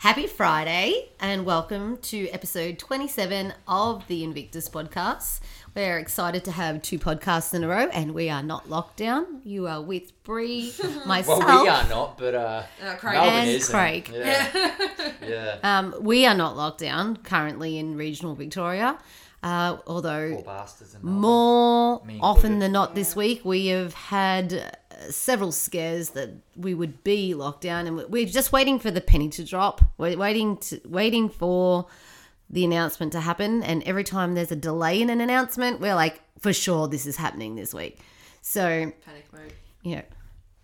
Happy Friday and welcome to episode 27 of the Invictus podcast. We're excited to have two podcasts in a row and we are not locked down. You are with Bree, myself. Well, we are not, but uh, Uh, Craig. Melbourne And is. Craig. Yeah. yeah. Um, we are not locked down currently in regional Victoria, uh, although Poor bastards in Melbourne. more often than not this week we have had several scares that we would be locked down and we're just waiting for the penny to drop we're waiting to waiting for the announcement to happen and every time there's a delay in an announcement we're like for sure this is happening this week so Panic mode. you know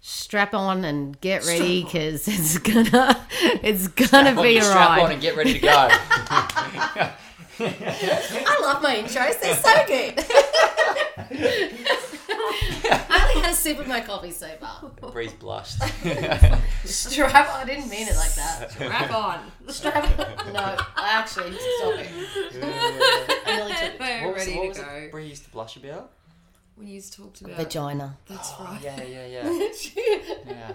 strap on and get ready because it's gonna it's gonna Well, be a strap ride on and get ready to go. I love my intros. They're so good. I only had a sip of my coffee so far. Bree's blushed. Strap. On. I didn't mean it like that. Strap on. Strap. On. No, I actually stop it. I nearly took We're What was, ready what to was go. it Bree used to blush about? When you talked about vagina. That's Oh, right. yeah, yeah, yeah. yeah.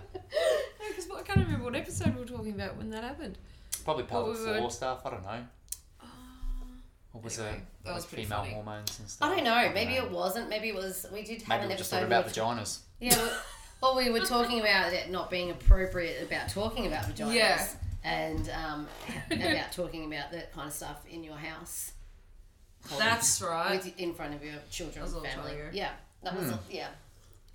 Because I can't remember what episode we were talking about when that happened. Probably pelvic we were- floor stuff. I don't know. What was Anyway, it? that Like was pretty female funny. hormones and stuff. I don't know. Maybe it wasn't. Maybe it was. We did have Maybe an we just episode. talking about where- vaginas. Yeah. Well, well, we were talking about it not being appropriate about talking about vaginas. Yeah. And um, about talking about that kind of stuff in your house. That's right. with in front of your children That was a and long family. Yeah, that Hmm. was yeah.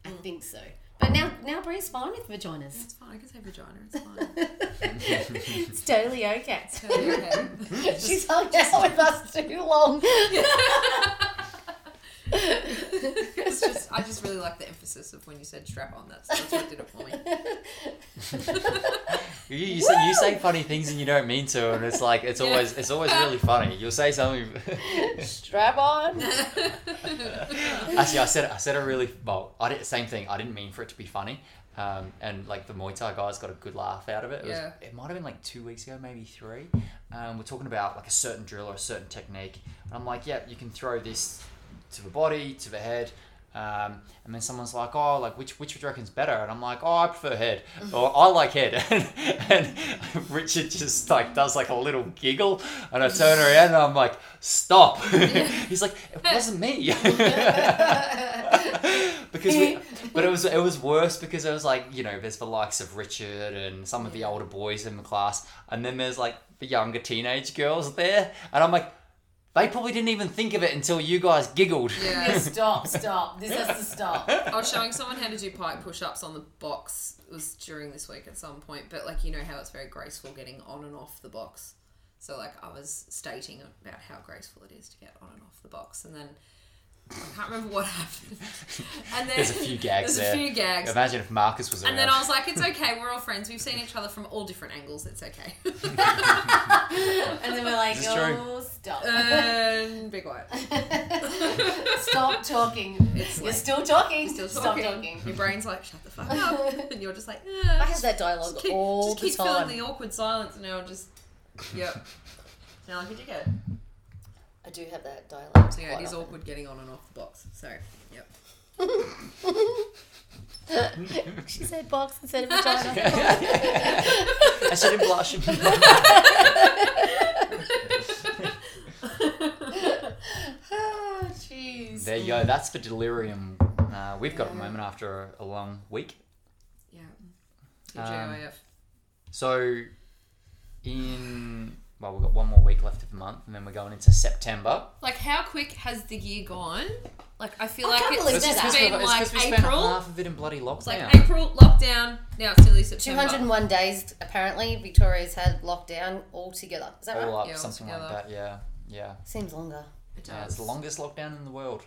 I think so. But now now Bree's fine with vaginas. It's fine. I can say vagina. It's fine. it's totally okay. Totally okay. She's hung out with us too long. it's just I just really like the emphasis of when you said strap on. That's that's what did it for me. You, you, say, you say funny things and you don't mean to, and it's like it's Yeah. always it's always really funny. You'll say something. Strap on. Actually, I said I said a really well. I did same thing. I didn't mean for it to be funny. Um, and like the Muay Thai guys got a good laugh out of it. It, was, Yeah. it might have been like two weeks ago, maybe three. Um, we're talking about like a certain drill or a certain technique. And I'm like, yeah, you can throw this to the body, to the head. Um, and then someone's like, oh, like which which would you reckon's better? And I'm like, oh, I prefer head, or I like head. And, and Richard just like does like a little giggle, and I turn around and I'm like, stop. He's like, it wasn't me. because we, but it was it was worse because it was like you know there's the likes of Richard and some of the older boys in the class, and then there's like the younger teenage girls there, and I'm like, they probably didn't even think of it until you guys giggled. Yeah. stop, stop. This has to stop. I was showing someone how to do pike push-ups on the box. It was during this week at some point, but like you know how it's very graceful getting on and off the box. So like I was stating about how graceful it is to get on and off the box, and then I can't remember what happened. And then There's a few gags there's there. a few gags. Imagine if Marcus was around. And then I was like, it's okay, we're all friends. We've seen each other from all different angles. It's okay. And then we're like, This is true. oh, stop. and be quiet. stop talking. It's You're like, still talking. still Stop talking. talking. Your brain's like, shut the fuck up. And you're just like, eh, I have that dialogue just keep, all just keep the time. feeling the awkward silence and now I'm just, yep. Now like a dickhead. I do have that dialogue. So yeah, it is often. awkward getting on and off the box. So, yep. she said box instead of vagina. I shouldn't blush. oh, jeez. there you go. That's the delirium uh, we've got at the moment after a, a long week. Yeah. Um, So, in well, we've got one more week left of the month, and then we're going into September. Like, how quick has the year gone? Like, I feel I like can't it's believe just that. been it's like because we spent April. half of it in bloody lockdown. It's like April, lockdown, now it's nearly September. 201 days, apparently, Victoria's had lockdown altogether. Is that all right? up, Yeah, something like altogether. that. Yeah, yeah. Seems longer. It Yeah, it's the longest lockdown in the world.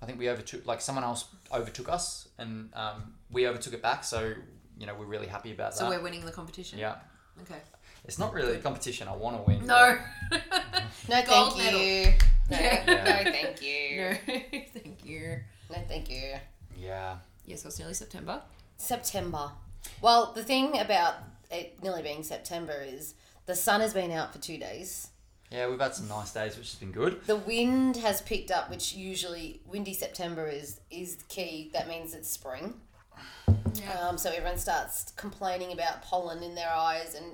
I think we overtook, like someone else overtook us, and um, we overtook it back. So you know we're really happy about that. So that. we're winning the competition? yeah, Okay. It's not really a competition. I want to win. No. No, Gold thank medal. you. No, Yeah. no, thank you. no. Thank you. No, thank you. Yeah. Yeah, so it's nearly September. September. Well, the thing about it nearly being September is the sun has been out for two days. Yeah, we've had some nice days, which has been good. The wind has picked up, which usually windy September is is the key. That means it's spring. Yeah. Um, so everyone starts complaining about pollen in their eyes, and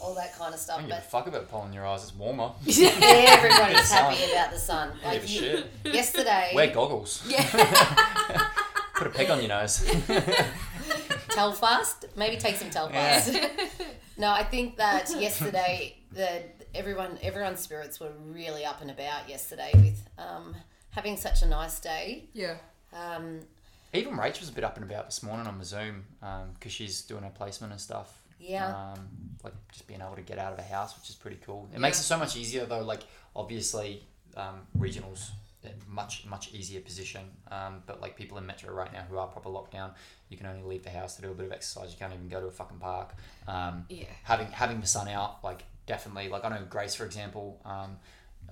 all that kind of I stuff. don't give a But fuck about pollen in your eyes. It's warmer. everybody's sun. happy about the sun. Give Like a you, shit. yesterday, Wear goggles. Yeah. Put a peg on your nose. Telfast. Maybe take some Telfast. no, I think that yesterday the everyone everyone's spirits were really up and about yesterday with um, having such a nice day. yeah. Um, Even Rach was a bit up and about this morning on the Zoom because she's doing her placement and stuff. Yeah. Um, like just being able to get out of a house, which is pretty cool. It makes it so much easier though. Like obviously, um, regionals much much easier position. Um, but like people in metro right now who are proper lockdown, you can only leave the house to do a bit of exercise. You can't even go to a fucking park. Um, Yeah. having having the sun out, like definitely. Like I know Grace, for example, um,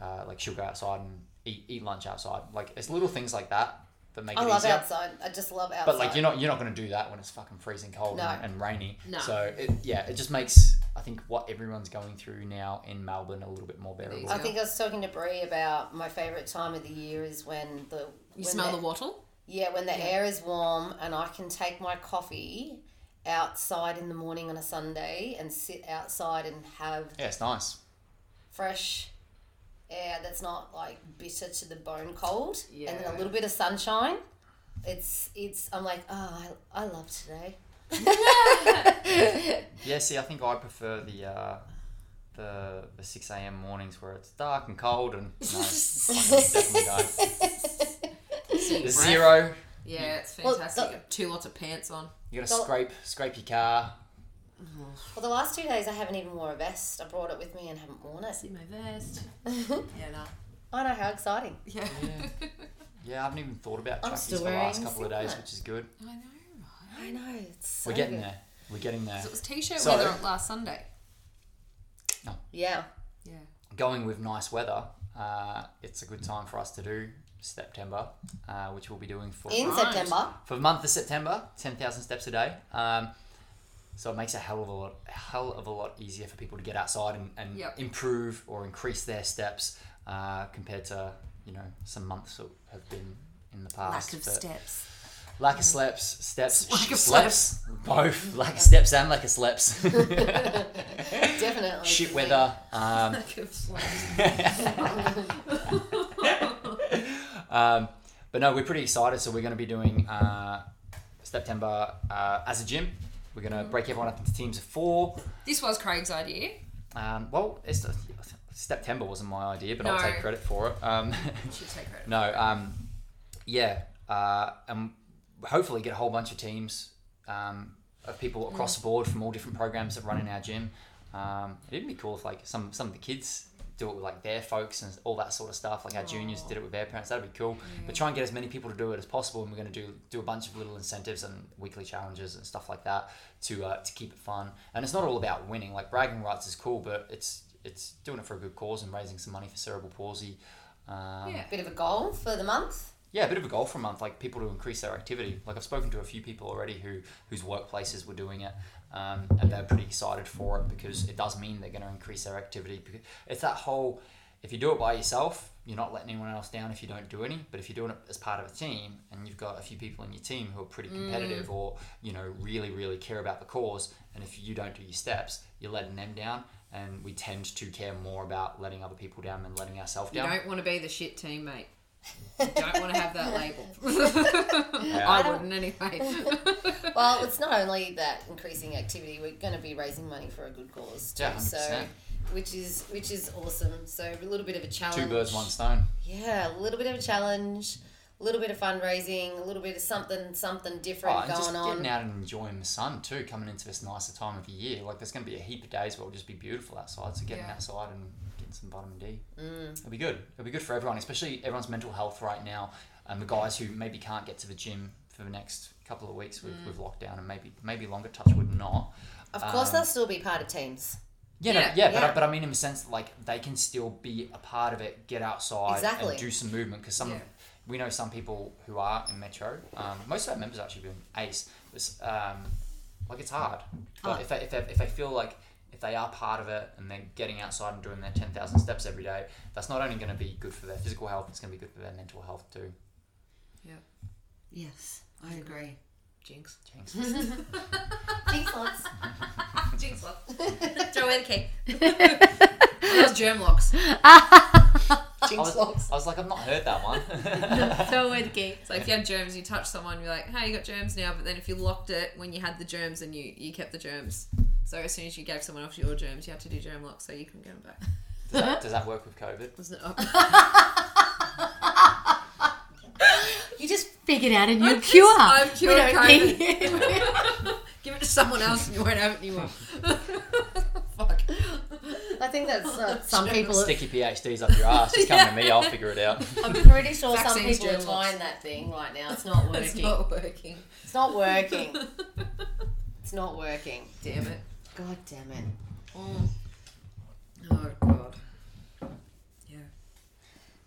uh, like she'll go outside and eat, eat lunch outside. Like it's little things like that that make I it love easier. outside. I just love outside. But like you're not you're not going to do that when it's fucking freezing cold No. and, and rainy. No. So it, yeah, it just makes I think what everyone's going through now in Melbourne a little bit more bearable. I think I was talking to Bree about my favorite time of the year is when the You when smell the, the wattle? yeah when the air is warm and I can take my coffee outside in the morning on a Sunday and sit outside and have Yeah, it's nice. fresh air that's not like bitter to the bone cold and then a little bit of sunshine. It's it's I'm like oh I, I love today. Yeah, see, I think I prefer the uh, the the six a.m. mornings where it's dark and cold and no, fucking definitely don't. See The zero, Yeah, it's Well, fantastic. the- two lots of pants on. you got to Well- scrape scrape your car. Well, the last two days I haven't even wore a vest. I brought it with me and haven't worn it. See my vest. yeah, no. I know how exciting. Yeah. Yeah, yeah, I haven't even thought about I'm trackies for the last couple of days, singlet. which is good. I know, right? I know it's. So We're getting good. there. We're getting there. So it was t-shirt So- weather last Sunday. No. Yeah. Yeah. going with nice weather, uh, it's a good time for us to do STEPtember, uh, which we'll be doing for In Right. September. for the month of September, ten thousand steps a day. Um, so it makes a hell of a lot, hell of a lot easier for people to get outside and, and Yep. improve or increase their steps uh, compared to you know some months that have been in the past. Lack of But steps. lack of sleps, steps, Lack of sleps, both lack of steps and lack of sleps. Definitely. Shit weather. Um, Lack of. Um, but no, we're pretty excited. So we're going to be doing uh, STEPtember uh, as a gym. We're going to break everyone up into teams of four. This was Craig's idea. Um, well, it's, STEPtember wasn't my idea, but I'll take credit for it. Um, You should take credit. no, um, yeah, uh, and hopefully get a whole bunch of teams um, of people across the board from all different programs that run in our gym. Um, it'd be cool if like some some of the kids do it with like their folks and all that sort of stuff. Like our juniors did it with their parents. That'd be cool. But try and get as many people to do it as possible. And we're going to do do a bunch of little incentives and weekly challenges and stuff like that to uh, to keep it fun. And it's not all about winning. Like bragging rights is cool, but it's it's doing it for a good cause and raising some money for cerebral palsy. Um, Yeah. Bit of a goal for the month. yeah, a bit of a goal for a month, like people to increase their activity. Like I've spoken to a few people already who whose workplaces were doing it, um, and they're pretty excited for it because it does mean they're going to increase their activity. Because it's that whole, if you do it by yourself, you're not letting anyone else down if you don't do any. But if you're doing it as part of a team, and you've got a few people in your team who are pretty competitive or you know really really care about the cause, and if you don't do your steps, you're letting them down. And we tend to care more about letting other people down than letting ourselves down. You don't want to be the shit teammate. You don't want to have that label. Yeah. I wouldn't anyway. Well, it's not only that increasing activity. We're going to be raising money for a good cause too. Yeah, so, 100%. which is which is awesome. So a little bit of a challenge. Two birds, one stone. Yeah, a little bit of a challenge. A little bit of fundraising. A little bit of something something different Oh, and just going on. getting out and enjoying the sun too, coming into this nicer time of the year. Like there's going to be a heap of days where it'll just be beautiful outside. So getting Yeah. outside and getting some vitamin D, Mm. it'll be good. It'll be good for everyone, especially everyone's mental health right now. And the guys who maybe can't get to the gym for the next couple of weeks with, Mm. with lockdown and maybe maybe longer touch would not. Of course, Um, they'll still be part of teams. Yeah, Yeah, no, yeah, but, yeah. I, but I mean in the sense that like they can still be a part of it, get outside Exactly. and do some movement because some Yeah. we know some people who are in Metro. Um, most of our members are actually doing ACE. It's, um, like it's hard, but Hard. if they, if they if they feel like if they are part of it and they're getting outside and doing their ten thousand steps every day, that's not only going to be good for their physical health, it's going to be good for their mental health too. Yep. Yes, I agree. Jinx. Jinx. Jinx lots. Jinx. Joe throw away the key. that was germ locks. I Jinx was, locks. I was like, I've not heard that one. Throw away the key. So if you had germs, you touch someone, you're like, hey, you got germs now. But then if you locked it when you had the germs, and you you kept the germs. So as soon as you gave someone else your germs, you had to do germ locks so you couldn't get them back. does, that, does that work with COVID? Wasn't it? You just figured out a new I've cure. just- I've We cured COVID. Give it to someone else, and you won't have it anymore. Fuck. I think that's uh, some people. Sticky PhDs up your ass. Just come to me. I'll figure it out. I'm pretty sure some people are germ trying that thing right now. It's not working. It's not working. It's not working. It's not working. Damn it. God damn it. Oh god. Yeah.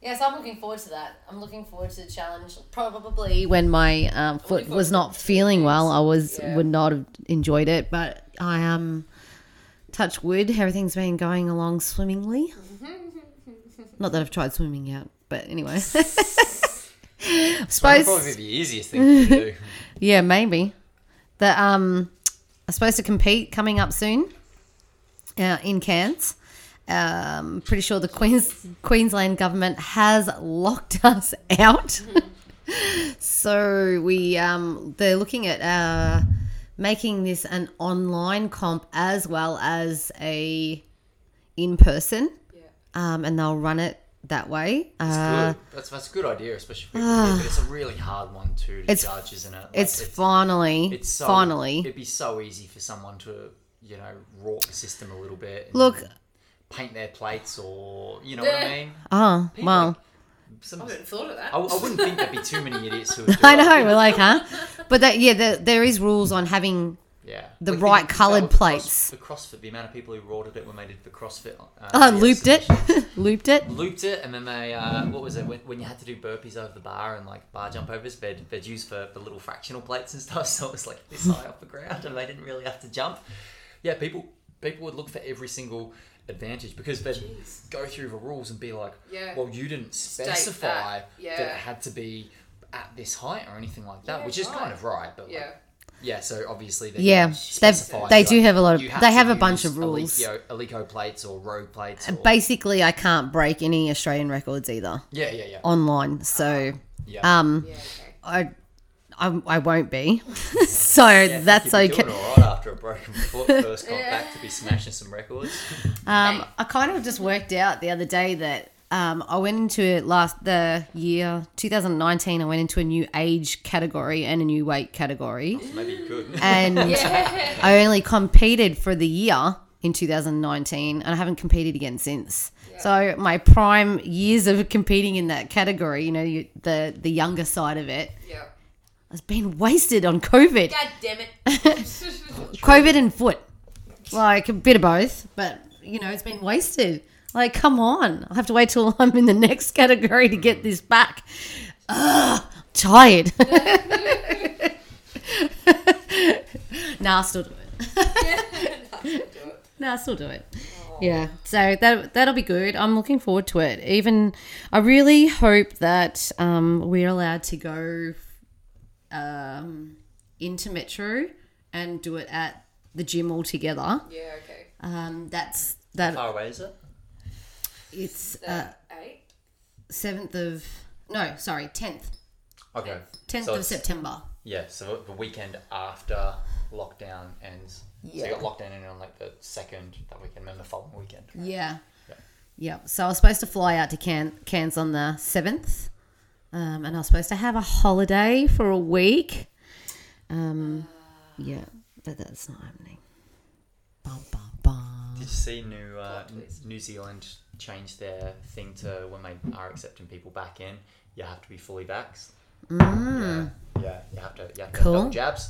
Yes, I'm looking forward to that. I'm looking forward to the challenge. Probably when my um, foot was not feeling well, I was Yeah. would not have enjoyed it. But I um, touch wood, everything's been going along swimmingly. not that I've tried swimming yet, but anyway. That'd suppose probably be the easiest thing to do. Yeah, maybe. The um, I'm supposed to compete coming up soon. Uh, in Cairns. Um, pretty sure the Queens Queensland government has locked us out. so we um, they're looking at uh, making this an online comp as well as a in person, Yeah. um, and they'll run it that way. It's Uh, good. That's, that's a good idea, especially for people. but it's a really hard one too to It's- judge, isn't it? Like, it's, finally, it's so, finally. It'd be so easy for someone to, you know, rork the system a little bit. and Look, paint their plates, or you know what I Yeah. mean. oh People, well. like, some, I hadn't thought of that. I, I wouldn't think there'd be too many idiots who. Would do I it. know, we're like, huh? But that, yeah, the, there is rules on having. Yeah, The Like, right think coloured plates. Cross, the CrossFit, the amount of people who ordered it when they did the CrossFit. Uh, Oh, looped it, looped it. looped it, and then they uh, what was it when, when you had to do burpees over the bar and like bar jump overs, they'd, they'd use for the little fractional plates and stuff, so it was like this high off the ground, and they didn't really have to jump. Yeah, people people would look for every single advantage because they'd Jeez. go through the rules and be like, Yeah. well, you didn't specify that. that, it had to be at this height or anything like that, Yeah, which is right. kind of right, but Yeah. like, yeah, so obviously they Yeah, they've- they so do have a lot of- you they have a bunch of rules. Eleiko, Eleiko plates or rogue plates. Or, Basically, I can't break any Australian records either yeah, yeah, yeah. online, so yeah. um, Yeah. Okay. I, I, I won't be. so Yeah, that's you'd okay. Doing all right after a broken foot, first got back to be smashing some records. Um, I kind of just worked out the other day that um, I went into it last the year 2019. I went into a new age category and a new weight category, Maybe you could. and I only competed for the year in 2019, and I haven't competed again since. So my prime years of competing in that category, you know, you, the the younger side of it, Yeah. has been wasted on COVID. God damn it. COVID and foot. Like a bit of both, but you know, it's been wasted. Like, come on. I'll have to wait till I'm in the next category to get this back. Ugh, tired. nah, I'll still do it. nah, I'll still do it. Yeah, so that that'll be good. I'm looking forward to it. Even I really hope that um, we're allowed to go um, into Metro and do it at the gym all together. Yeah. Okay. Um, that's How that. far away is it? It's uh, That seventh of no, sorry, tenth, Okay. tenth So of September. Yeah, so the weekend after lockdown ends. Yeah. So you got lockdown in on like the second that weekend, and then the following weekend. Yeah. Yeah. Yeah. So I was supposed to fly out to Can- Cairns on the seventh, um, and I was supposed to have a holiday for a week. Um, yeah, but that's not happening. Bum, bum, bum. Did you see New uh, New Zealand changed their thing to when they are accepting people back in, you have to be fully vaxxed. Mm. Yeah, yeah, you have to. You have to Cool. have double jabs.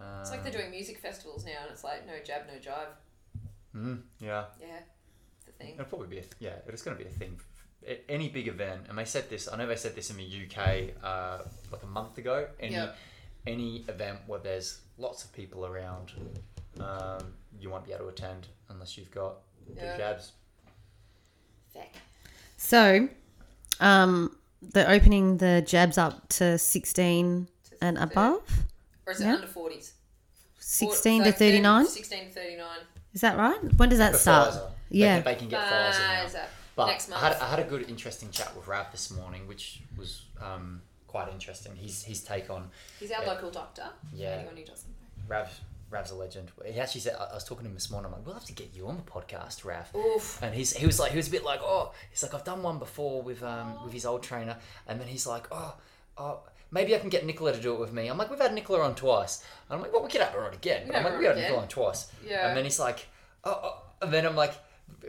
Uh, It's like they're doing music festivals now, and it's like no jab, no jive. mm, yeah, Yeah. The thing. it'll probably be. A, yeah, it's going to be a thing. A- Any big event, and they said this. I know they said this in the UK uh, like a month ago. Any Yep. any event where there's lots of people around, um, you won't be able to attend unless you've got the Yeah. jabs. Feck. So, um, they're opening the jabs up to sixteen and above. Or is it Yeah. under 40s? 16 to 39 16 to 39. Is that right? When does that For start? Pfizer. Yeah. They, can- they can get Pfizer now. Pfizer. But Next I had, month. I had a good, interesting chat with Rav this morning, which was um, quite interesting. His his take on He's our Yeah. local doctor. Yeah. Anyone who doesn't know. Rav. Rav's a legend. He actually said I I was talking to him this morning. I'm like, we'll have to get you on the podcast, Rav. Oof. And he's he was like he was a bit like oh he's like I've done one before with um with his old trainer and then he's like oh oh maybe I can get Nicola to do it with me. I'm like we've had Nicola on twice. And I'm like well we could have her on again. We I'm like her we had again. Nicola on twice. Yeah. And then he's like oh, oh and then I'm like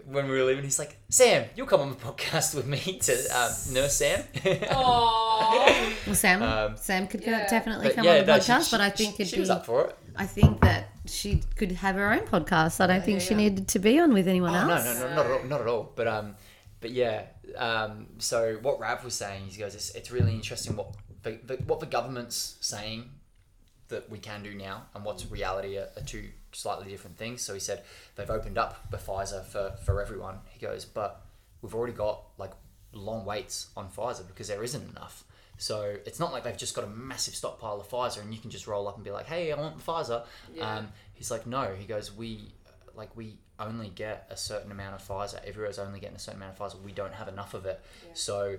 when we were leaving he's like Sam you'll come on the podcast with me to um, nurse Sam. Aww. Well, Sam, Um, Sam could Yeah. definitely But come yeah, on the no, podcast, she- but I think she, it'd she be. was up for it. I think that she could have her own podcast. I don't think yeah, she yeah. needed to be on with anyone Oh, no, else. no, no, not at all, not at all. But um, but yeah. Um, so what Rav was saying, he goes, it's, it's really interesting what the, the what the government's saying that we can do now and what's reality are, are two slightly different things. So he said they've opened up the Pfizer for for everyone. He goes, but we've already got like long waits on Pfizer because there isn't enough. So it's not like they've just got a massive stockpile of Pfizer and you can just roll up and be like, hey, I want the Pfizer. Yeah. Um, he's like, no. He goes, we like we only get a certain amount of Pfizer. Everyone's only getting a certain amount of Pfizer. We don't have enough of it. Yeah. So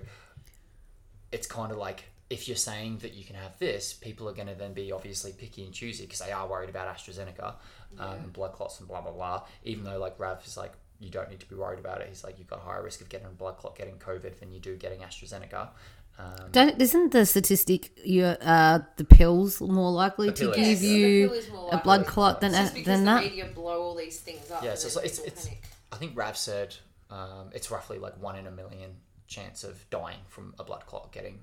it's kind of like if you're saying that you can have this, people are going to then be obviously picky and choosy because they are worried about AstraZeneca um, and blood clots and blah blah blah. Even though like Rav is like, you don't need to be worried about it. He's like, you've got a higher risk of getting a blood clot, getting COVID than you do getting AstraZeneca. Um, Don't, isn't the statistic you uh, the pills more likely The to pill give Yes, you pill is more a blood clot than It's just than the that? media blow all these things up. Yeah, so it's like- it's- it's- I think Rav said um, it's roughly like one in a million chance of dying from a blood clot getting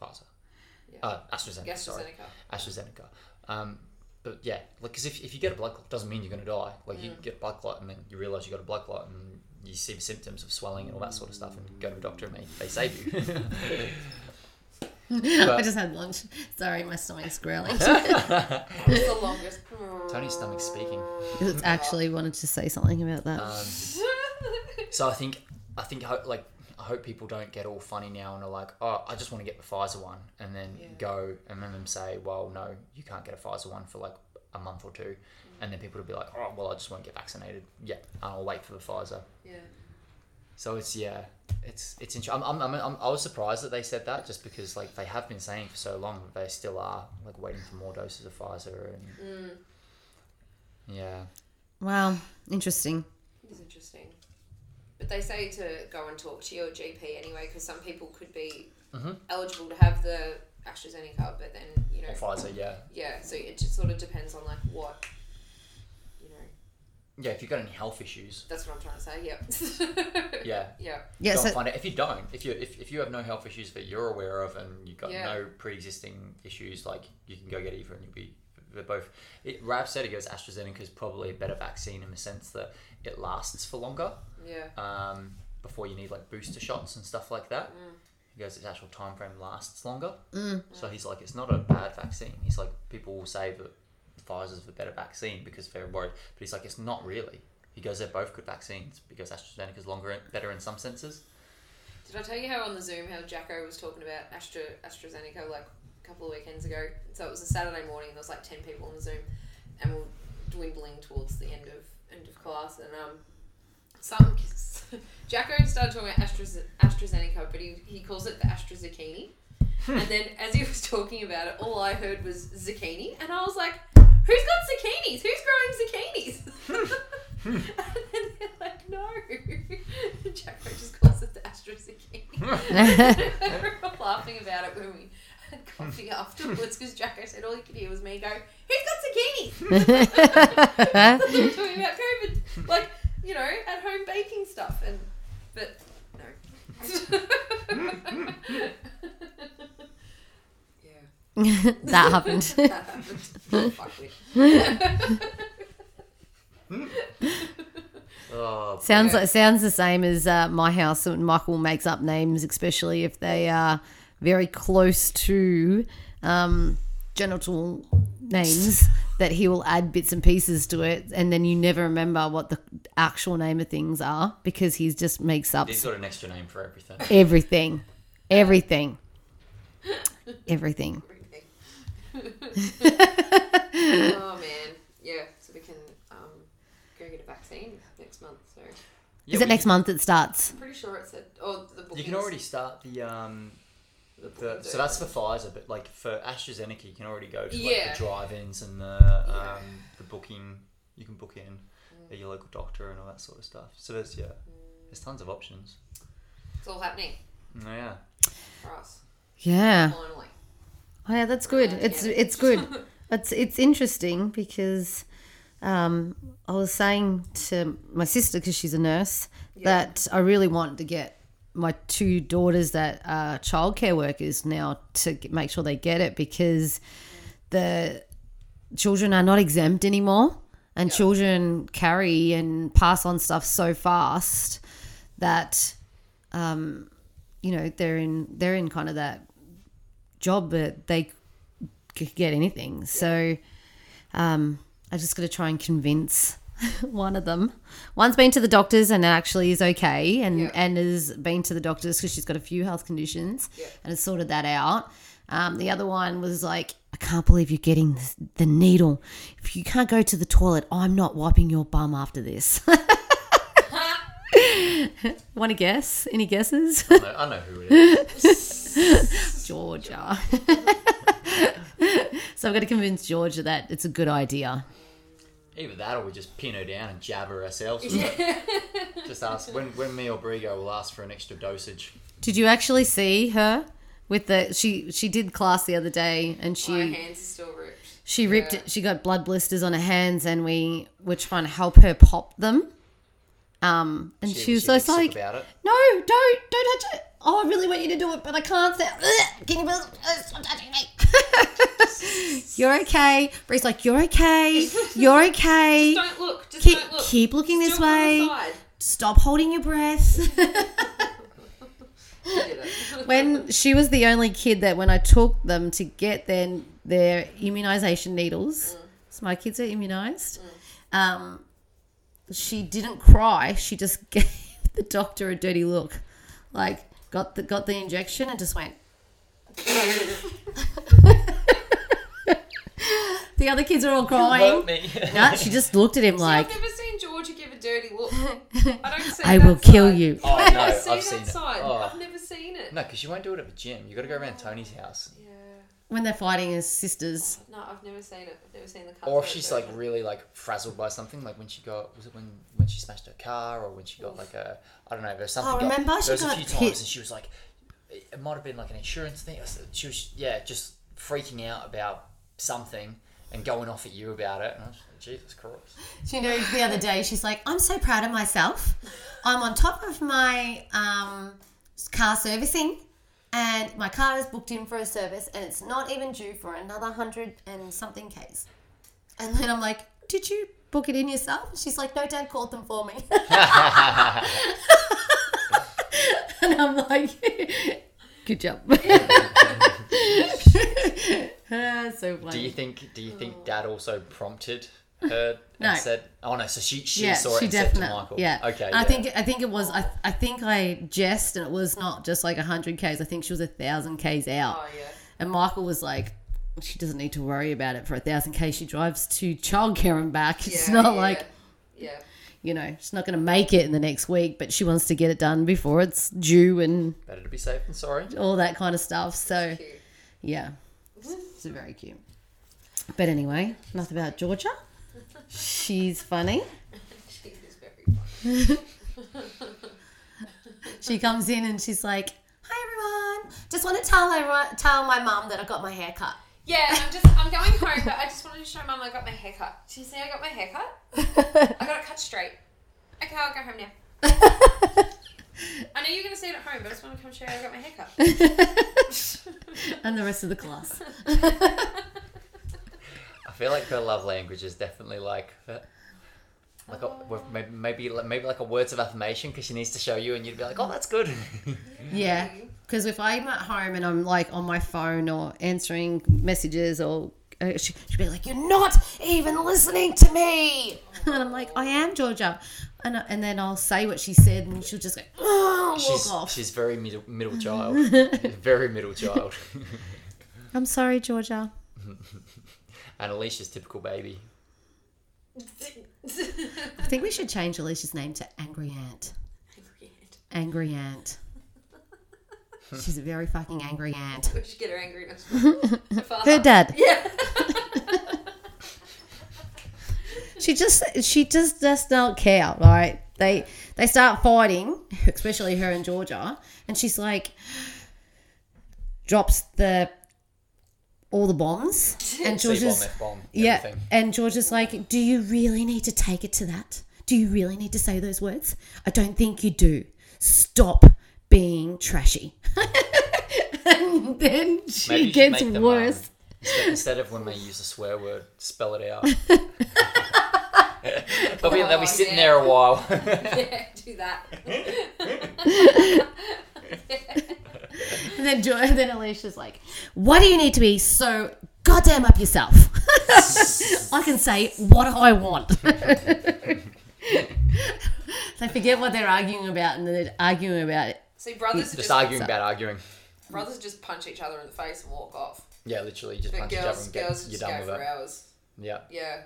Pfizer. Yeah. Uh, AstraZeneca, sorry. AstraZeneca. AstraZeneca. Um, but yeah, like, because if, if you get a blood clot, doesn't mean you're going to die. Like, you get a blood clot and then you realize you got a blood clot and you see the symptoms of swelling and all that sort of stuff and go to the doctor and they, they save you. I just had lunch. Sorry, my stomach's growling. It's the longest. Tony's stomach's speaking. it's actually wanted to say something about that. Um, so I think, I think, like, I hope people don't get all funny now and are like, oh, I just want to get the Pfizer one, and then Yeah. go and then them say, well, no, you can't get a Pfizer one for like a month or two, and then people will be like, oh, well, I just won't get vaccinated. Yeah, I'll wait for the Pfizer. yeah. So it's yeah, it's it's interesting. I'm, I'm, I'm, I was surprised that they said that just because like they have been saying for so long that they still are like waiting for more doses of Pfizer and Mm, yeah. wow, interesting. it's interesting. But they say to go and talk to your GP anyway, because some people could be Mhm. eligible to have the AstraZeneca, but then you know, Or Pfizer, yeah, yeah. So it just sort of depends on like what, you know. Yeah. If you've got any health issues, That's what I'm trying to say. Yep. yeah, yeah. Yeah, go and so find it. If you don't, if you if, if you have no health issues that you're aware of and you've got Yeah. no pre-existing issues, like you can go get either, and you'll be they're both. It, Rav said he goes AstraZeneca is probably a better vaccine in the sense that it lasts for longer. Yeah. um, before you need like booster shots and stuff like that. Mm. He goes, its actual time frame lasts longer. Mm. So he's like, it's not a bad vaccine. He's like, people will say that Pfizer's the better vaccine because they're worried, but he's like, it's not really. He goes, they're both good vaccines because AstraZeneca's longer, better in some senses. Did I tell you how on the Zoom how Jacko was talking about Astra AstraZeneca like a couple of weekends ago? So it was a Saturday morning. and There was like ten people on the Zoom, and we're dwindling towards the end of end of class. And um, some Jacko started talking about Astra, AstraZeneca, but he, he calls it the AstraZucchini. and then as he was talking about it, all I heard was zucchini, and I was like, "Who's got zucchinis? Who's growing zucchinis?" Hmm. and hmm. then they're like, "No." Jacko just calls it the AstraZucchini. we were laughing about it when we had coffee hmm. afterwards because Jacko said all he could hear was me go, "Who's got zucchinis?" we were talking about COVID, like you know, at home baking stuff, and but no. Yeah, that happened. that happened. Oh, Sounds Yeah. like sounds the same as uh, my house. When Michael makes up names, especially if they are very close to um, genital names, that he will add bits and pieces to it, and then you never remember what the actual name of things are because he just makes up he's got an extra name for everything. everything, everything, everything. oh man, yeah. So we can um, go get a vaccine next month. So Yeah, Is it next can- month it starts? I'm pretty sure it said. Oh, the bookings. You can already start the um. The The, so that's for open. Pfizer, but like for AstraZeneca, you can already go to like Yeah. the drive-ins and the Yeah. um, the booking. You can book in at your local doctor and all that sort of stuff. So there's yeah, there's tons of options. It's all happening Oh, yeah. for us Yeah. finally. Oh, yeah, that's good. Yeah, It's yeah. it's good. It's it's interesting because um, I was saying to my sister because she's a nurse that I really want to get my two daughters that are childcare workers now to make sure they get it because the children are not exempt anymore and children carry and pass on stuff so fast that um, you know they're in they're in kind of that job but they could get anything. So um, I just got to try and convince one of them. One's been to the doctors and actually is okay, and Yeah. and has been to the doctors because she's got a few health conditions Yeah. and has sorted that out. Um, the other one was like, I can't believe you're getting the, the needle. If you can't go to the toilet, I'm not wiping your bum after this. Want to guess? Any guesses? I know, I know who it is. Georgia. so I've got to convince Georgia that it's a good idea. Either that, or we just pin her down and jab her ourselves. just ask when when me or Brigo will ask for an extra dosage. Did you actually see her with the she she did class the other day and My she hands are still ripped. she ripped Yeah. it she got blood blisters on her hands and we were trying to help her pop them. Um and she, was a just like about. No, don't don't touch it. Oh, I really want you to do it, but I can't. Ugh, Can you please stop touching me? you're okay. Bree's like, you're okay. You're okay. Don't look. Just keep don't look. keep looking this way. Stop holding your breath. You did it. when she was the only kid that when I took them to get their their immunization needles, so my kids are immunized. Um, she didn't cry. She just gave the doctor a dirty look, like got the got the injection and just went. the other kids are all crying. me. No, she just looked at him See, like, I've never seen Georgia give a dirty look. I don't see "I that will kill you." Oh no, I see I've that seen it. side. Oh. I've never seen it. No, because you won't do it at the gym. You got to go around Tony's house. Yeah. When they're fighting as sisters. No, I've never seen it. I've never seen the cut. Or if she's like really like frazzled by something, like when she got was it when when she smashed her car, or when she got like a I don't know, there's something. Oh, got- remember? She there was got a few times, hit. and she was like, it might have been like an insurance thing. She was yeah, just freaking out about something and going off at you about it. And I was like, Jesus Christ. She knows the other day, she's like, I'm so proud of myself. I'm on top of my um, car servicing, and my car is booked in for a service, and it's not even due for another hundred and something Ks. And then I'm like, Did you book it in yourself? She's like, No, dad called them for me. and I'm like, Good job. Ah, so funny. Do you think? Do you think Dad also prompted her and No. said, "Oh no"? So she she yeah, saw it she and said to definitely. Michael, Yeah. okay, I yeah. think I think it was. I, I think I jest, and it was not just like hundred k's. I think she was a thousand k's out. Oh yeah. And Michael was like, she doesn't need to worry about it for a thousand k's. She drives to childcare and back. It's Yeah, not yeah, like Yeah. you know, she's not going to make it in the next week, but she wants to get it done before it's due and Better to be safe than sorry. all that kind of stuff. So Cute. yeah, it's very cute. But anyway, enough about Georgia. She's funny. She is very funny. She comes in and she's like, "Hi everyone, just want to tell everyone, tell my mum that I got my hair cut." Yeah, I'm just I'm going home, but I just wanted to show Mum I got my hair cut. She said I got my hair cut. I got it cut straight. Okay, I'll go home now. I know you're gonna see it at home, but I just want to come show you I got my hair cut. and the rest of the class. I feel like her love language is definitely like. Like a, with maybe, maybe maybe like a words of affirmation because she needs to show you and you'd be like, oh, that's good. Yeah, because if I'm at home and I'm like on my phone or answering messages or uh, she, she'd be like, "You're not even listening to me," and I'm like, "I am, Georgia," and uh, and then I'll say what she said, and she'll just go, "Oh, walk she's off." she's very middle middle child, very middle child, I'm sorry, Georgia. And Alicia's typical baby. I think we should change Alicia's name to Angry Ant. Angry Ant. Angry Ant. She's a very fucking angry ant. We should get her angry from Her. Her dad. Yeah. She just she just does not care, right? They they start fighting, especially her and Georgia, and she's like drops the all the bombs and C-bomb, Georgia's F-bomb, yeah, everything. and Georgia's like, "Do you really need to take it to that? Do you really need to say those words? I don't think you do. Stop being trashy." and then she Maybe gets make them, worse. um, instead, instead of when they use a swear word, spell it out. they'll be, they'll Oh, be sitting yeah. there a while. yeah, do that. And then Joy, then Alicia's like, "Why do you need to be so goddamn up yourself? I can say what I want." they forget what they're arguing about, and they're arguing about it. See, brothers just, just, arguing about arguing. brothers just punch each other in the face and walk off. Yeah, literally just But punch each other girls, and get, girls you're just done go with for it. hours. Yeah. Yeah.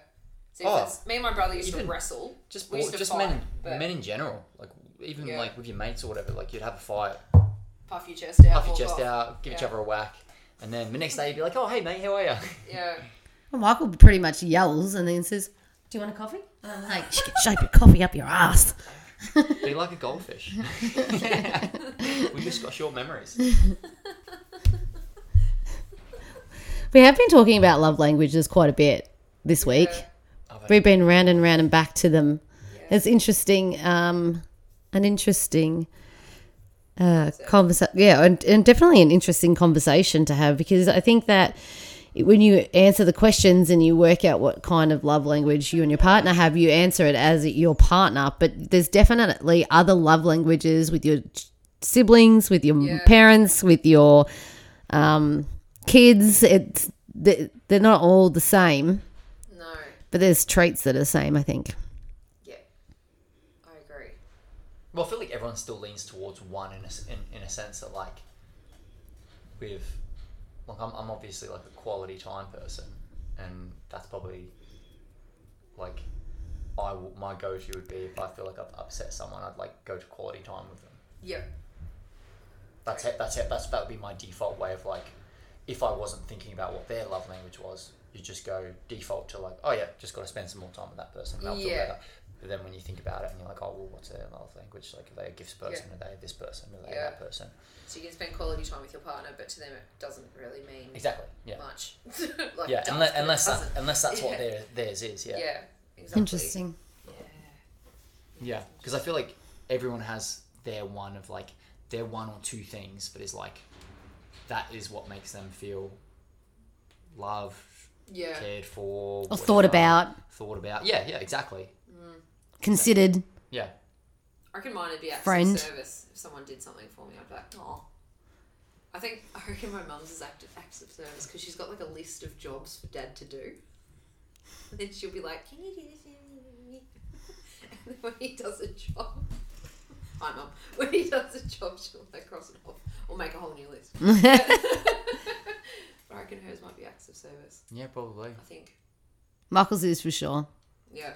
See, Oh, if me and my brother used to even wrestle. Just, We used to just fight, men, but- men in general. Like even Yeah. like with your mates or whatever. Like you'd have a fight, Puff your chest out. puff your chest off. out, give each other a whack, and then the next day you'd be like, "Oh, hey mate, how are you?" Yeah. Well, Michael pretty much yells and then says, "Do you want a coffee?" And I'm like, "You can shape your coffee up your ass." Be like a goldfish. we just got short memories. We have been talking about love languages quite a bit this week. Yeah. We've been round and round and back to them. Yeah. It's interesting, um, an interesting uh, conversation. Yeah, and, and definitely an interesting conversation to have because I think that when you answer the questions and you work out what kind of love language you and your partner have, you answer it as your partner. But there's definitely other love languages with your siblings, with your Yeah. parents, with your um, kids. It's they- they're not all the same, No. but there's traits that are the same. I think. Yeah. I agree. Well, I feel like everyone still leans towards one in a, in, in a sense that like with like I'm, I'm obviously like a quality time person and that's probably like I my go-to would be if I feel like I've upset someone I'd like go to quality time with them Yeah. that's it that's it that's that would be my default way of like if I wasn't thinking about what their love language was you just go default to like oh yeah just got to spend some more time with that person and I'll feel Yeah. Better but then when you think about it and you're like, oh, well, what's their love language? Like, are they a gifts person? Are they this person? Are they Yeah. that person? So you can spend quality time with your partner, but to them it doesn't really mean Exactly. Yeah. much. like yeah. Unless, unless, that, unless that's Yeah. what their theirs is. Yeah. Yeah. Exactly. Interesting. Yeah. Yeah. Because I feel like everyone has their one of like their one or two things, but it's like that is what makes them feel loved, Yeah. cared for, Or thought about, Thought about. Yeah. Yeah. Exactly. Mm. Considered. Yeah. I reckon mine would be acts Friend. of service. If someone did something for me, I'd be like, oh. I think I reckon my mum's is act acts of service because she's got like a list of jobs for dad to do. And then she'll be like, "Can you do this?" And then when he does a job, hi mum. When he does a job, she'll like cross it off or make a whole new list. but I reckon hers might be acts of service. Yeah. Probably. I think. Michael's is for sure. Yeah.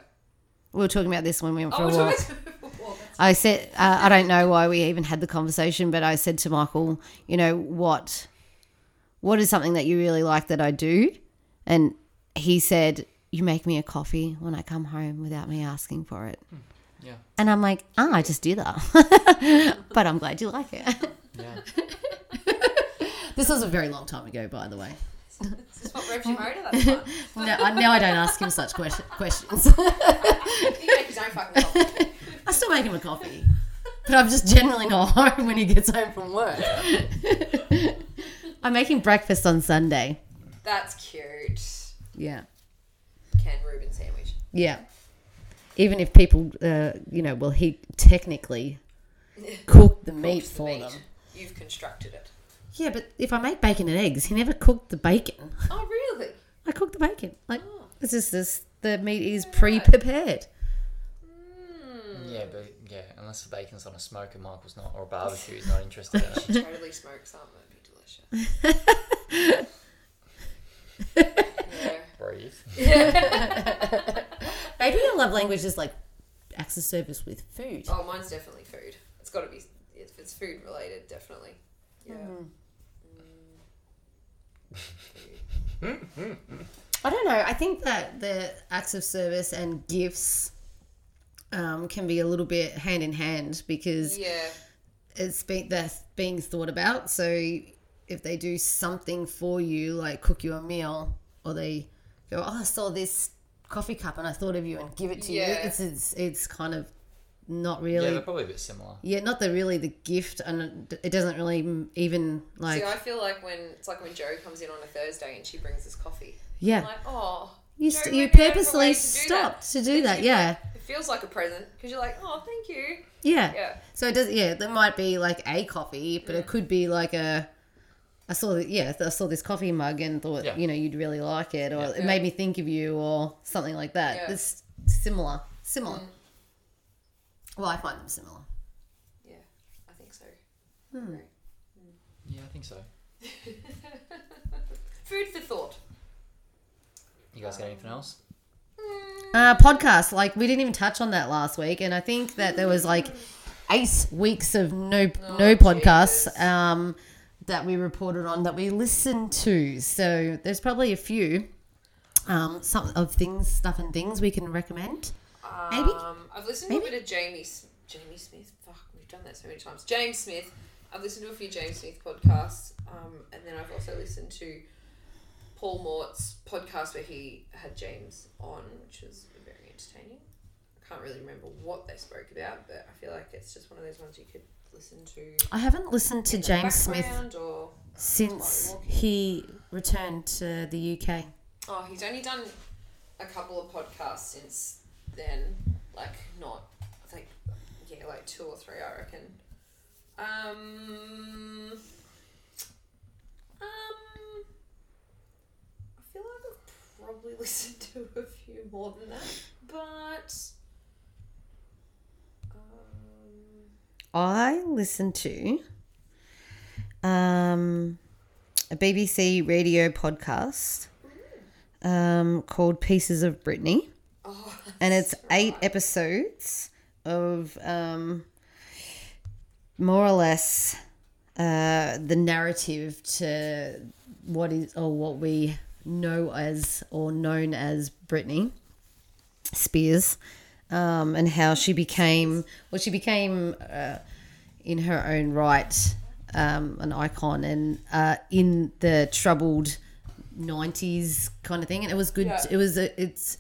We were talking about this when we went for Oh, a walk. I said, uh, I don't know why we even had the conversation, but I said to Michael, you know, what, what is something that you really like that I do? And he said, you make me a coffee when I come home without me asking for it. Yeah. And I'm like, ah, I just do that. but I'm glad you like it. Yeah. this was a very long time ago, by the way. This is what revs motor. That's fun. No, I, now I don't ask him such question, questions. he make his own fucking coffee. I still make him a coffee, but I'm just generally not home when he gets home from work. I'm making breakfast on Sunday. That's cute. Yeah, Ken Reuben sandwich. yeah. Even if people, uh, you know, well, he technically cooked the meat the for meat. them. You've constructed it. Yeah, but if I make bacon and eggs, he never cooked the bacon. Oh, really? I cook the bacon. Like Oh. it's just this. The meat is pre-prepared. Hmm. Yeah. But yeah. Unless the bacon's on a smoker, Michael's not, or a barbecue, he's not interested in it. Totally smoke something. That'd be delicious. yeah. Breathe. Maybe he'll love language is like acts of service with food. Oh, mine's definitely food. It's got to be if it's food related, definitely. Yeah. Mm-hmm. I don't know. I think that the acts of service and gifts um, can be a little bit hand in hand because Yeah. it's being that's being thought about. So if they do something for you, like cook you a meal, or they go, "Oh, I saw this coffee cup and I thought of you and give it to Yeah. you," it's it's it's kind of not really. Yeah, really. they're probably a bit similar. Yeah, not the really the gift, and it doesn't really even like See, I feel like when it's like when Joe comes in on a Thursday and she brings us coffee. yeah. I'm like, oh. You, st- you went out of her purposely to do stopped to do that, yeah, like- it feels like a present because you're like, oh, thank you. yeah, Yeah. So it does, yeah. There might be like a coffee, but it mm. could be like a. I saw, that- yeah, I saw this coffee mug and thought, Yeah. you know, you'd really like it, or Yeah. it made me think of you, or something like that. Yeah. It's similar, similar. Mm. Well, I find them similar. Yeah, I think so. Hmm. Right. Yeah, I think so. Food for thought. You guys got anything else? Uh, podcast, like we didn't even touch on that last week, and I think that there was like eight weeks of no no podcasts um, that we reported on that we listened to. So there's probably a few um, some of things, stuff and things we can recommend. Maybe? Um, I've listened to a bit of Jamie Jamie Smith. Fuck, we've done that so many times. James Smith. I've listened to a few James Smith podcasts, um, and then I've also listened to Paul Mort's podcast where he had James on, which was very entertaining. I can't really remember what they spoke about, but I feel like it's just one of those ones you could listen to. I haven't listened to James Smith Or since While you're walking. he returned to the UK. Oh, he's only done a couple of podcasts since then. Like, not, I think, yeah, like two or three, I reckon. Um, um, I feel like I've probably listened to a few more than that, but. Um, I listened to um, a BBC radio podcast um, called Pieces of Britney. Oh, and it's eight episodes of um, more or less uh, the narrative to what is or what we know as or known as Britney Spears, um, and how she became well, she became uh, in her own right um, an icon and uh, in the troubled. 90s kind of thing and it was good Yeah. it was a, it's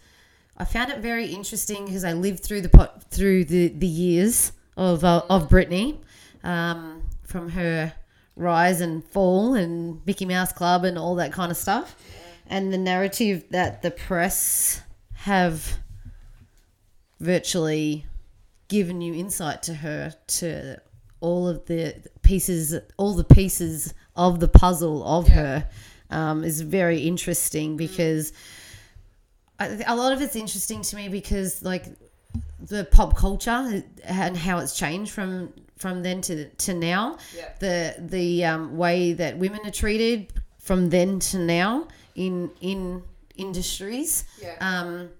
I found it very interesting because I lived through the pot through the the years of uh, of Britney, um, from her rise and fall and Mickey Mouse Club and all that kind of stuff, and the narrative that the press have virtually given you insight to her to all of the pieces all the pieces of the puzzle of Yeah. her um, is very interesting because I, a lot of it's interesting to me because like the pop culture and how it's changed from from then to to now Yeah. the the um, way that women are treated from then to now in in industries Yeah. um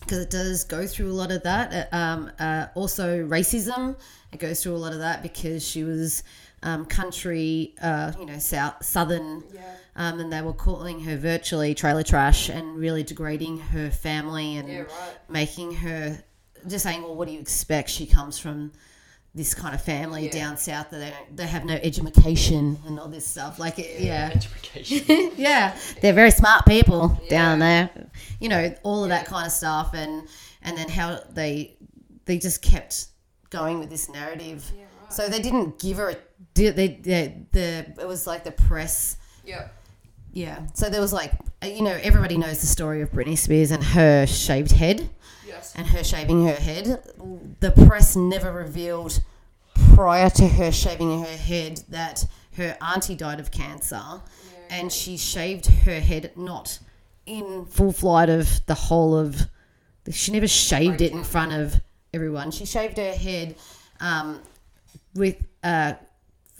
because it does go through a lot of that Uh, um uh, also racism it goes through a lot of that because she was um, country uh, you know south southern Yeah. um, and they were calling her virtually trailer trash and really degrading her family and Yeah, right. making her just saying, well, what do you expect? She comes from this kind of family Yeah. down south that they don't, they have no education and all this stuff. Like, it, yeah, Education. yeah, they're very smart people down there. You know, all of that kind of stuff, and and then how they they just kept going with this narrative. Right. So they didn't give her a did they, they the it was like the press Yeah. yeah. So there was like, you know, everybody knows the story of Britney Spears and her shaved head Yes. and her shaving her head. The press never revealed prior to her shaving her head that her auntie died of cancer and she shaved her head not in full flight of the whole of. She never shaved it in front of everyone. She shaved her head um, with. Uh,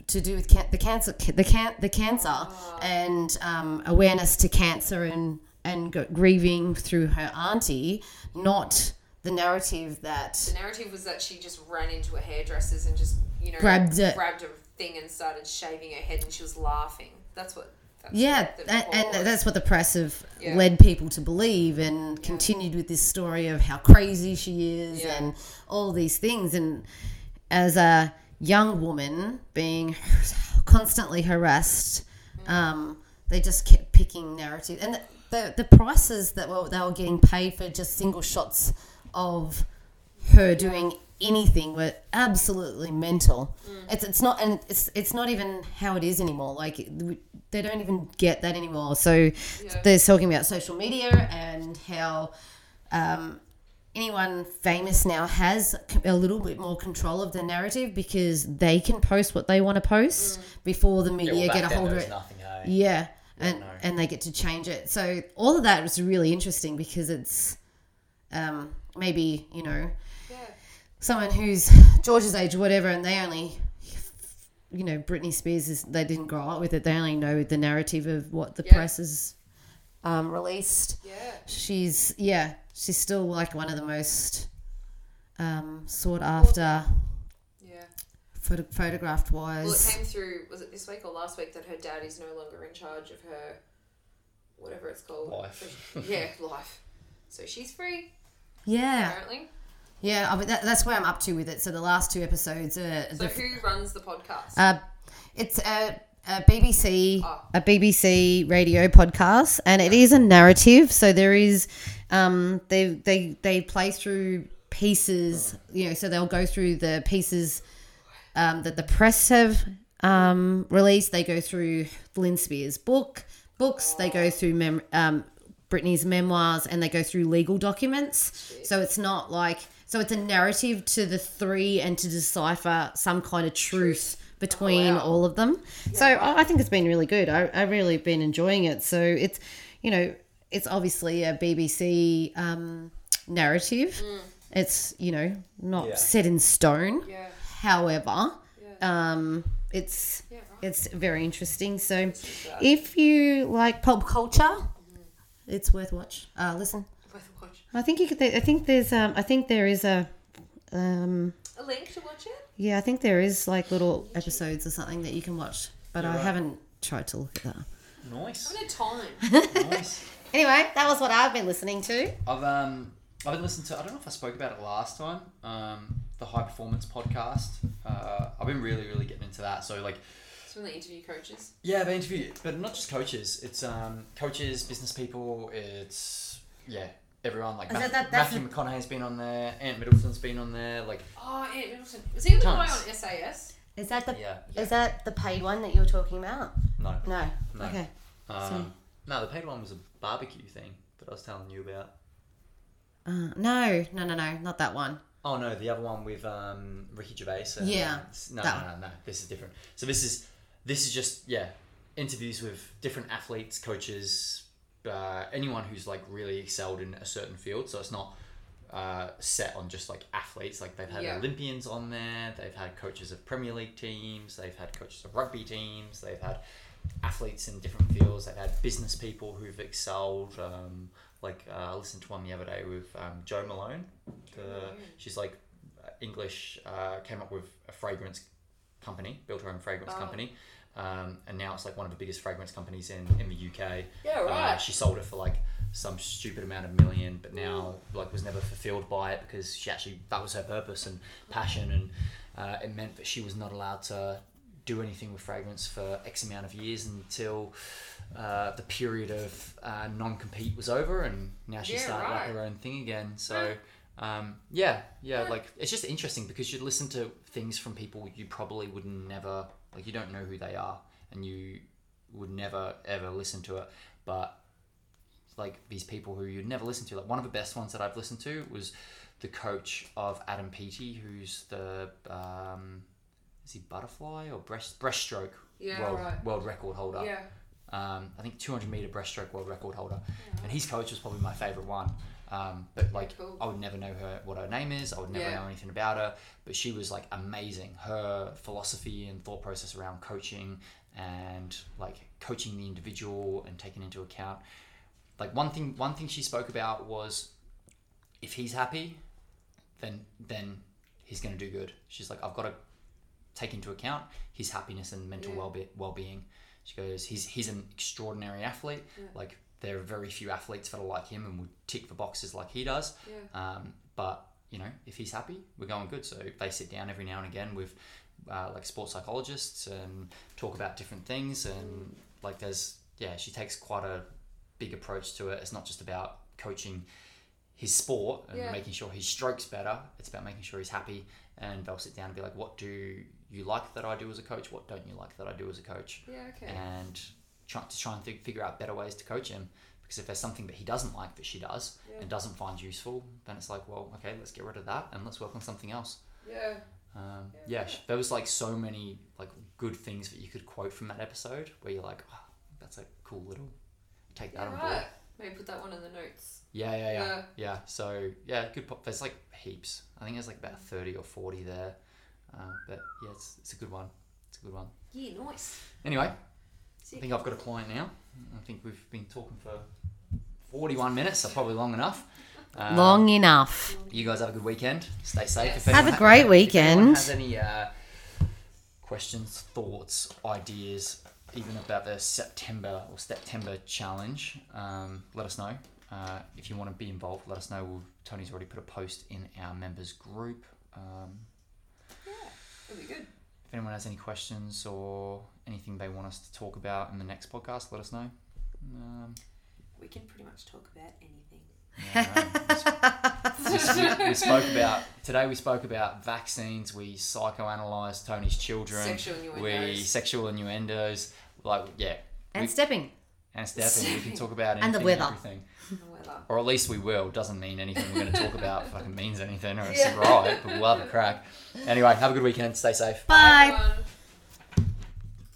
to do with can- the cancer, the can- the cancer, and um, awareness to cancer and and grieving through her auntie, not the narrative that The narrative was that she just ran into a hairdresser's and just you know Grabbed it. grabbed a thing and started shaving her head, and she was laughing. That's what. That's yeah, what and, was. that's what the press have Yeah. led people to believe, and continued with this story of how crazy she is, Yeah. and all these things. And as a young woman being constantly harassed, um, they just kept picking narrative, and the the prices that were, they were getting paid for just single shots of her doing anything were absolutely mental. It's it's not and it's it's not even how it is anymore. Like they don't even get that anymore. So they're talking about social media and how um, anyone famous now has a little bit more control of the narrative because they can post what they want to post before the Yeah, media well, get a hold of it. nothing, eh? Yeah, and no. and they get to change it. So all of that was really interesting because it's um, maybe you know yeah. someone who's George's age or whatever, and they only you know Britney Spears is they didn't grow up with it. They only know the narrative of what the Yeah. press has um, released. Yeah. She's yeah, she's still like one of the most um, sought after Yeah. photo- photographed wise. Well, it came through. Was it this week or last week that her dad is no longer in charge of her, whatever it's called. Life. Yeah, life. So she's free Yeah, apparently. yeah. I mean, that, that's where I'm up to with it. So the last two episodes are So the who runs the podcast? Uh, it's a, a BBC Oh. a BBC radio podcast, and it is a narrative. So there is, um, they they they play through pieces. You know, so they'll go through the pieces um, that the press have um, released. They go through Lynn Spears' book books. They go through mem- um, Britney's memoirs, and they go through legal documents. So it's not like so it's a narrative to the three and to decipher some kind of truth between wow. all of them. so I I think it's been really good. I, I've really been enjoying it. So it's you know it's obviously a BBC um, narrative. It's you know not Yeah. set in stone. yeah. However, Yeah. um, it's Yeah, right. it's very interesting. So, if you like pop culture, it's worth watch. Uh, listen, Worth watch. I think you could. I think there's. Um, I think there is a. Um, A link to watch it. Yeah, I think there is like little episodes or something that you can watch, but I right. haven't tried to look at that. Nice. How many time? nice. Anyway, that was what I've been listening to. I've um I've been listening to I don't know if I spoke about it last time. Um, the High Performance podcast. Uh, I've been really really getting into that. So like It's when they interview coaches. yeah, they interview, but not just coaches. It's um coaches, business people. It's yeah. Everyone like Is Math- that- Matthew McConaughey's been on there, Ant Middleton's been on there, like Oh, Ant Middleton. Was he the guy on Tons. SAS? Is that the yeah, is that the paid one that you were talking about? no, No. No. Okay. um, no, the paid one was a barbecue thing that I was telling you about. Uh, no, no, no, no, not that one. Oh no, the other one with um, Ricky Gervais. And, Yeah, uh, no, no, no, no. This is different. So this is this is just yeah, interviews with different athletes, coaches, uh, anyone who's like really excelled in a certain field. So it's not uh, set on just like athletes. Like they've had Yeah. Olympians on there. They've had coaches of Premier League teams. They've had coaches of rugby teams. They've had athletes in different fields. They've had business people who've excelled. Um, like uh, I listened to one the other day with um, Jo Malone. The, she's like English. Uh, came up with a fragrance company, built her own fragrance Oh. company, um, and now it's like one of the biggest fragrance companies in in the UK. Yeah, Uh, right. she sold it for like some stupid amount of million, but now like was never fulfilled by it because she actually that was her purpose and passion, and uh, it meant that she was not allowed to do anything with fragrance for X amount of years until uh, the period of uh, non-compete was over, and now she Yeah, started like her own thing again. So. Um, yeah, yeah, like it's just interesting because you listen to things from people you probably would never like. You don't know who they are, and you would never ever listen to it. But like these people who you'd never listen to, like one of the best ones that I've listened to was the coach of Adam Peaty, who's the um, is he butterfly or breast breaststroke Yeah, world right. world record holder Yeah. um, I think 200 meter breaststroke world record holder, and his coach was probably my favorite one. Um, but like, cool. I would never know her what her name is. I would never Yeah. know anything about her. But she was like amazing. Her philosophy and thought process around coaching and like coaching the individual and taking into account. Like one thing, one thing she spoke about was if he's happy, then then he's going to do good. She's like, I've got to take into account his happiness and mental Yeah. well well being. She goes, he's he's an extraordinary athlete. Yeah. Like there are very few athletes that are like him and would tick the boxes like he does. Yeah. Um, but you know, if he's happy, we're going good. So they sit down every now and again with uh, like sports psychologists and talk about different things. And like there's yeah, she takes quite a big approach to it. It's not just about coaching his sport and Yeah. making sure his strokes better. It's about making sure he's happy. And they'll sit down and be like, "What do you like that I do as a coach? What don't you like that I do as a coach?" Yeah. Okay. and try to try and fi- figure out better ways to coach him. Because if there's something that he doesn't like that she does Yeah. and doesn't find useful, then it's like, well, okay, let's get rid of that and let's work on something else. Yeah. Um, Yeah. yeah, there was like so many like good things that you could quote from that episode where you're like, oh, that's a cool little take that Yeah. on board. Right. Maybe put that one in the notes. Yeah, yeah, yeah, Yeah. yeah. So yeah, good. Pop. There's like heaps. I think there's like about thirty or forty there. Um, but yeah, it's, it's a good one. It's a good one. Yeah. Nice. Anyway, I think I've got a client now. I think we've been talking for 41 minutes, so probably long enough. Um, Long enough. You guys have a good weekend. Stay safe. Yes. Have a great If anyone weekend. has any uh, questions, thoughts, ideas, even about the STEPtember or September challenge, um, let us know. Uh, if you want to be involved, let us know. We'll, Tony's already put a post in our members group. Um, Yeah. It'll be good. if anyone has any questions or anything they want us to talk about in the next podcast, let us know. Um, We can pretty much talk about anything. yeah, we, we, we spoke about today. We spoke about vaccines. We psychoanalyzed Tony's children. Sexual innuendos. We sexual innuendos. Like yeah, And we, stepping. and stepping. We can talk about And the weather. everything, The weather. or at least we will. Doesn't mean anything we're going to talk about fucking means anything, or it's Yeah. right. But we'll have a crack. Anyway, have a good weekend. Stay safe. Bye. everyone.